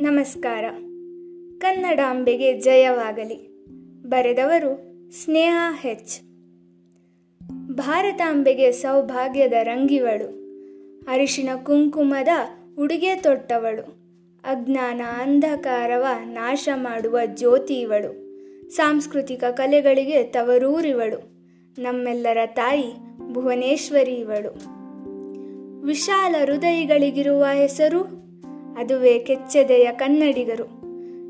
ನಮಸ್ಕಾರ. ಕನ್ನಡಾಂಬೆಗೆ ಜಯವಾಗಲಿ. ಬರೆದವರು ಸ್ನೇಹ ಹೆಚ್. ಭಾರತಾಂಬೆಗೆ ಸೌಭಾಗ್ಯದ ರಂಗಿವಳು. ಅರಿಶಿನ ಕುಂಕುಮದ ಉಡುಗೆ ತೊಟ್ಟವಳು. ಅಜ್ಞಾನ ಅಂಧಕಾರವ ನಾಶ ಮಾಡುವ ಜ್ಯೋತಿ ಇವಳು. ಸಾಂಸ್ಕೃತಿಕ ಕಲೆಗಳಿಗೆ ತವರೂರಿವಳು. ನಮ್ಮೆಲ್ಲರ ತಾಯಿ ಭುವನೇಶ್ವರಿ ಇವಳು. ವಿಶಾಲ ಹೃದಯಗಳಿಗಿರುವ ಹೆಸರು ಅದುವೇ ಕೆಚ್ಚದೆಯ ಕನ್ನಡಿಗರು.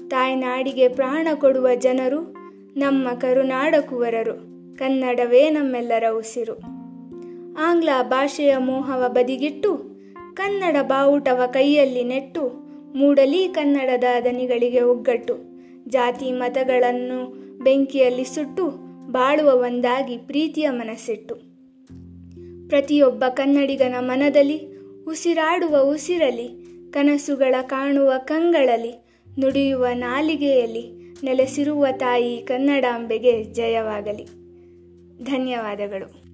ತಾಯ್ನಾಡಿಗೆ ಪ್ರಾಣ ಕೊಡುವ ಜನರು, ನಮ್ಮ ಕರುನಾಡ ಕುವರರು ಕನ್ನಡವೇ ನಮ್ಮೆಲ್ಲರ ಉಸಿರು. ಆಂಗ್ಲ ಭಾಷೆಯ ಮೋಹವ ಬದಿಗಿಟ್ಟು, ಕನ್ನಡ ಬಾವುಟವ ಕೈಯಲ್ಲಿ ನೆಟ್ಟು, ಮೂಡಲಿ ಕನ್ನಡದ ದನಿಗಳಿಗೆ ಒಗ್ಗಟ್ಟು, ಜಾತಿ ಮತಗಳನ್ನು ಬೆಂಕಿಯಲ್ಲಿ ಸುಟ್ಟು, ಬಾಳುವ ಒಂದಾಗಿ ಪ್ರೀತಿಯ ಮನಸ್ಸಿಟ್ಟು. ಪ್ರತಿಯೊಬ್ಬ ಕನ್ನಡಿಗನ ಮನದಲ್ಲಿ ಉಸಿರಾಡುವ ಉಸಿರಲಿ ಕನಸುಗಳ ಕಾಣುವ ಕಂಗಳಲಿ ನುಡಿಯುವ ನಾಲಿಗೆಯಲ್ಲಿ ನೆಲೆಸಿರುವ ತಾಯಿ ಕನ್ನಡಾಂಬೆಗೆ ಜಯವಾಗಲಿ. ಧನ್ಯವಾದಗಳು.